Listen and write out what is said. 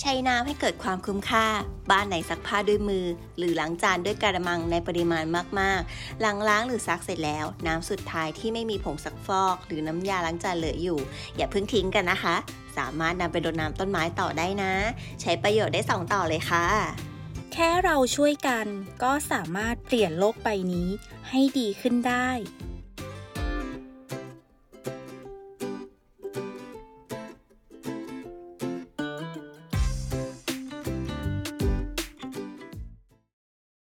ใช้น้ำให้เกิดความคุ้มค่า บ้านไหนซักผ้าด้วยมือ หรือล้างจานด้วยกระมังในปริมาณมากๆหลังล้างหรือซักเสร็จแล้ว น้ำสุดท้ายที่ไม่มีผงซักฟอก หรือน้ำยาล้างจานเหลืออยู่ อย่าเพิ่งทิ้งกันนะคะ สามารถนำไปรดน้ำต้นไม้ต่อได้นะ ใช้ประโยชน์ได้สองต่อเลยค่ะแค่เราช่วยกันก็สามารถเปลี่ยนโลกใบนี้ให้ดีขึ้นได้